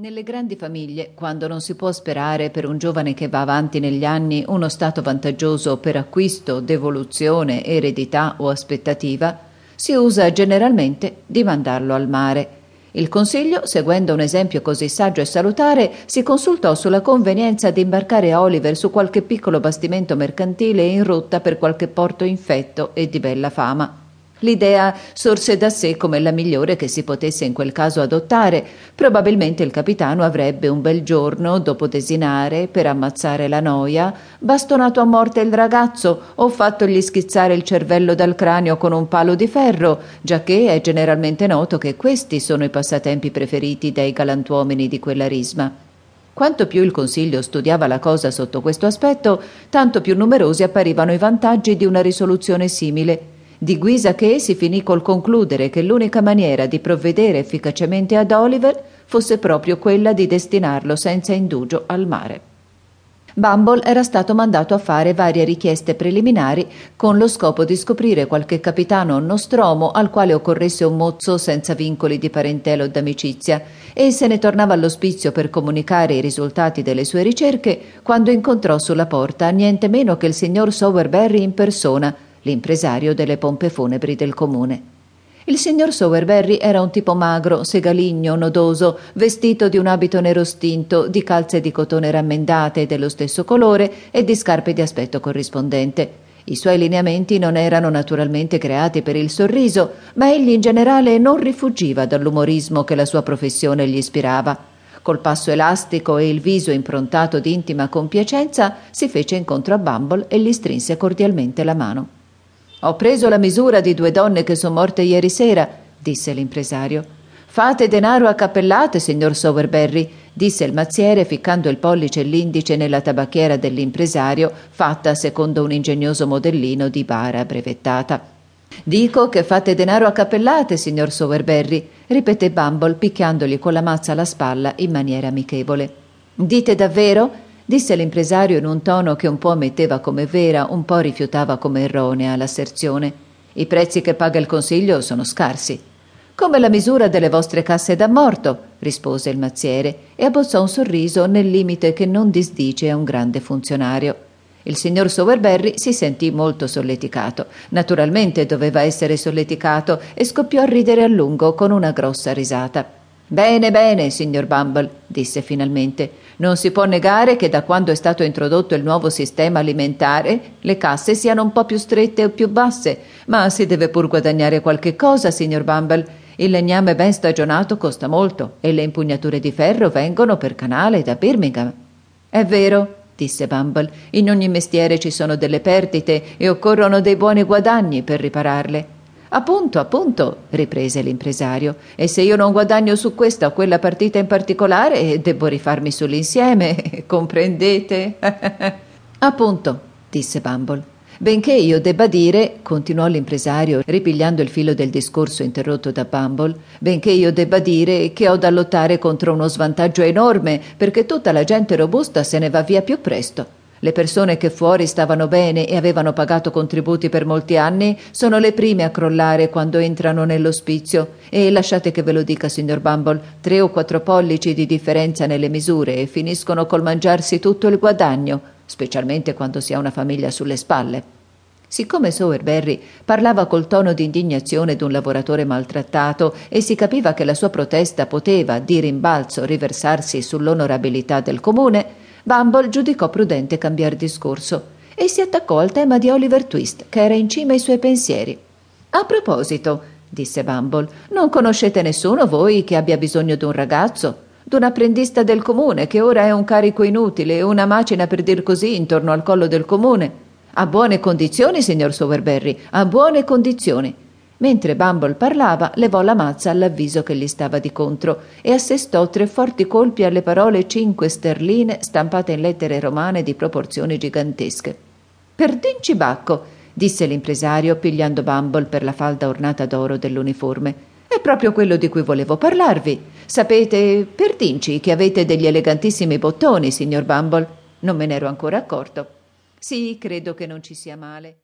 Nelle grandi famiglie, quando non si può sperare per un giovane che va avanti negli anni uno stato vantaggioso per acquisto, devoluzione, eredità o aspettativa, si usa generalmente di mandarlo al mare. Il Consiglio, seguendo un esempio così saggio e salutare, si consultò sulla convenienza di imbarcare Oliver su qualche piccolo bastimento mercantile in rotta per qualche porto infetto e di bella fama. L'idea sorse da sé come la migliore che si potesse in quel caso adottare. Probabilmente il capitano avrebbe un bel giorno, dopo desinare, per ammazzare la noia, bastonato a morte il ragazzo o fattogli schizzare il cervello dal cranio con un palo di ferro, giacché è generalmente noto che questi sono i passatempi preferiti dai galantuomini di quella risma. Quanto più il Consiglio studiava la cosa sotto questo aspetto, tanto più numerosi apparivano i vantaggi di una risoluzione simile di guisa che si finì col concludere che l'unica maniera di provvedere efficacemente ad Oliver fosse proprio quella di destinarlo senza indugio al mare. Bumble era stato mandato a fare varie richieste preliminari con lo scopo di scoprire qualche capitano nostromo al quale occorresse un mozzo senza vincoli di parentela o d'amicizia e se ne tornava all'ospizio per comunicare i risultati delle sue ricerche quando incontrò sulla porta niente meno che il signor Sowerberry in persona l'impresario delle pompe funebri del comune. Il signor Sowerberry era un tipo magro, segaligno, nodoso, vestito di un abito nero stinto, di calze di cotone rammendate dello stesso colore e di scarpe di aspetto corrispondente. I suoi lineamenti non erano naturalmente creati per il sorriso, ma egli in generale non rifuggiva dall'umorismo che la sua professione gli ispirava. Col passo elastico e il viso improntato di intima compiacenza si fece incontro a Bumble e gli strinse cordialmente la mano. Ho preso la misura di due donne che sono morte ieri sera, disse l'impresario. Fate denaro a cappellate, signor Sowerberry, disse il mazziere ficcando il pollice e l'indice nella tabacchiera dell'impresario, fatta secondo un ingegnoso modellino di bara brevettata. Dico che fate denaro a cappellate, signor Sowerberry, ripeté Bumble picchiandogli con la mazza alla spalla in maniera amichevole. Dite davvero? Disse l'impresario in un tono che un po' metteva come vera, un po' rifiutava come erronea l'asserzione. I prezzi che paga il consiglio sono scarsi. Come la misura delle vostre casse da morto, rispose il mazziere e abbozzò un sorriso nel limite che non disdice a un grande funzionario. Il signor Sowerberry si sentì molto solleticato. Naturalmente doveva essere solleticato e scoppiò a ridere a lungo con una grossa risata. Bene, bene, signor Bumble, disse finalmente. Non si può negare che da quando è stato introdotto il nuovo sistema alimentare le casse siano un po' più strette o più basse, ma si deve pur guadagnare qualche cosa, signor Bumble. Il legname ben stagionato costa molto e le impugnature di ferro vengono per canale da Birmingham. È vero, disse Bumble. In ogni mestiere ci sono delle perdite e occorrono dei buoni guadagni per ripararle. Appunto, appunto, riprese l'impresario, e se io non guadagno su questa o quella partita in particolare, devo rifarmi sull'insieme, comprendete? appunto, disse Bumble. Benché io debba dire, continuò l'impresario, ripigliando il filo del discorso interrotto da Bumble, benché io debba dire che ho da lottare contro uno svantaggio enorme, perché tutta la gente robusta se ne va via più presto. Le persone che fuori stavano bene e avevano pagato contributi per molti anni sono le prime a crollare quando entrano nell'ospizio e lasciate che ve lo dica, signor Bumble, tre o quattro pollici di differenza nelle misure e finiscono col mangiarsi tutto il guadagno, specialmente quando si ha una famiglia sulle spalle. Siccome Sowerberry parlava col tono di indignazione d'un lavoratore maltrattato e si capiva che la sua protesta poteva, di rimbalzo, riversarsi sull'onorabilità del comune, Bumble giudicò prudente cambiare discorso e si attaccò al tema di Oliver Twist, che era in cima ai suoi pensieri. A proposito, disse Bumble, non conoscete nessuno voi che abbia bisogno d'un ragazzo? D'un apprendista del comune, che ora è un carico inutile e una macina per dir così intorno al collo del comune. A buone condizioni, signor Sowerberry, a buone condizioni. Mentre Bumble parlava, levò la mazza all'avviso che gli stava di contro e assestò tre forti colpi alle parole cinque sterline stampate in lettere romane di proporzioni gigantesche. Perdinci bacco, disse l'impresario pigliando Bumble per la falda ornata d'oro dell'uniforme. È proprio quello di cui volevo parlarvi. Sapete, Perdinci, che avete degli elegantissimi bottoni, signor Bumble. Non me n'ero ancora accorto. Sì, credo che non ci sia male.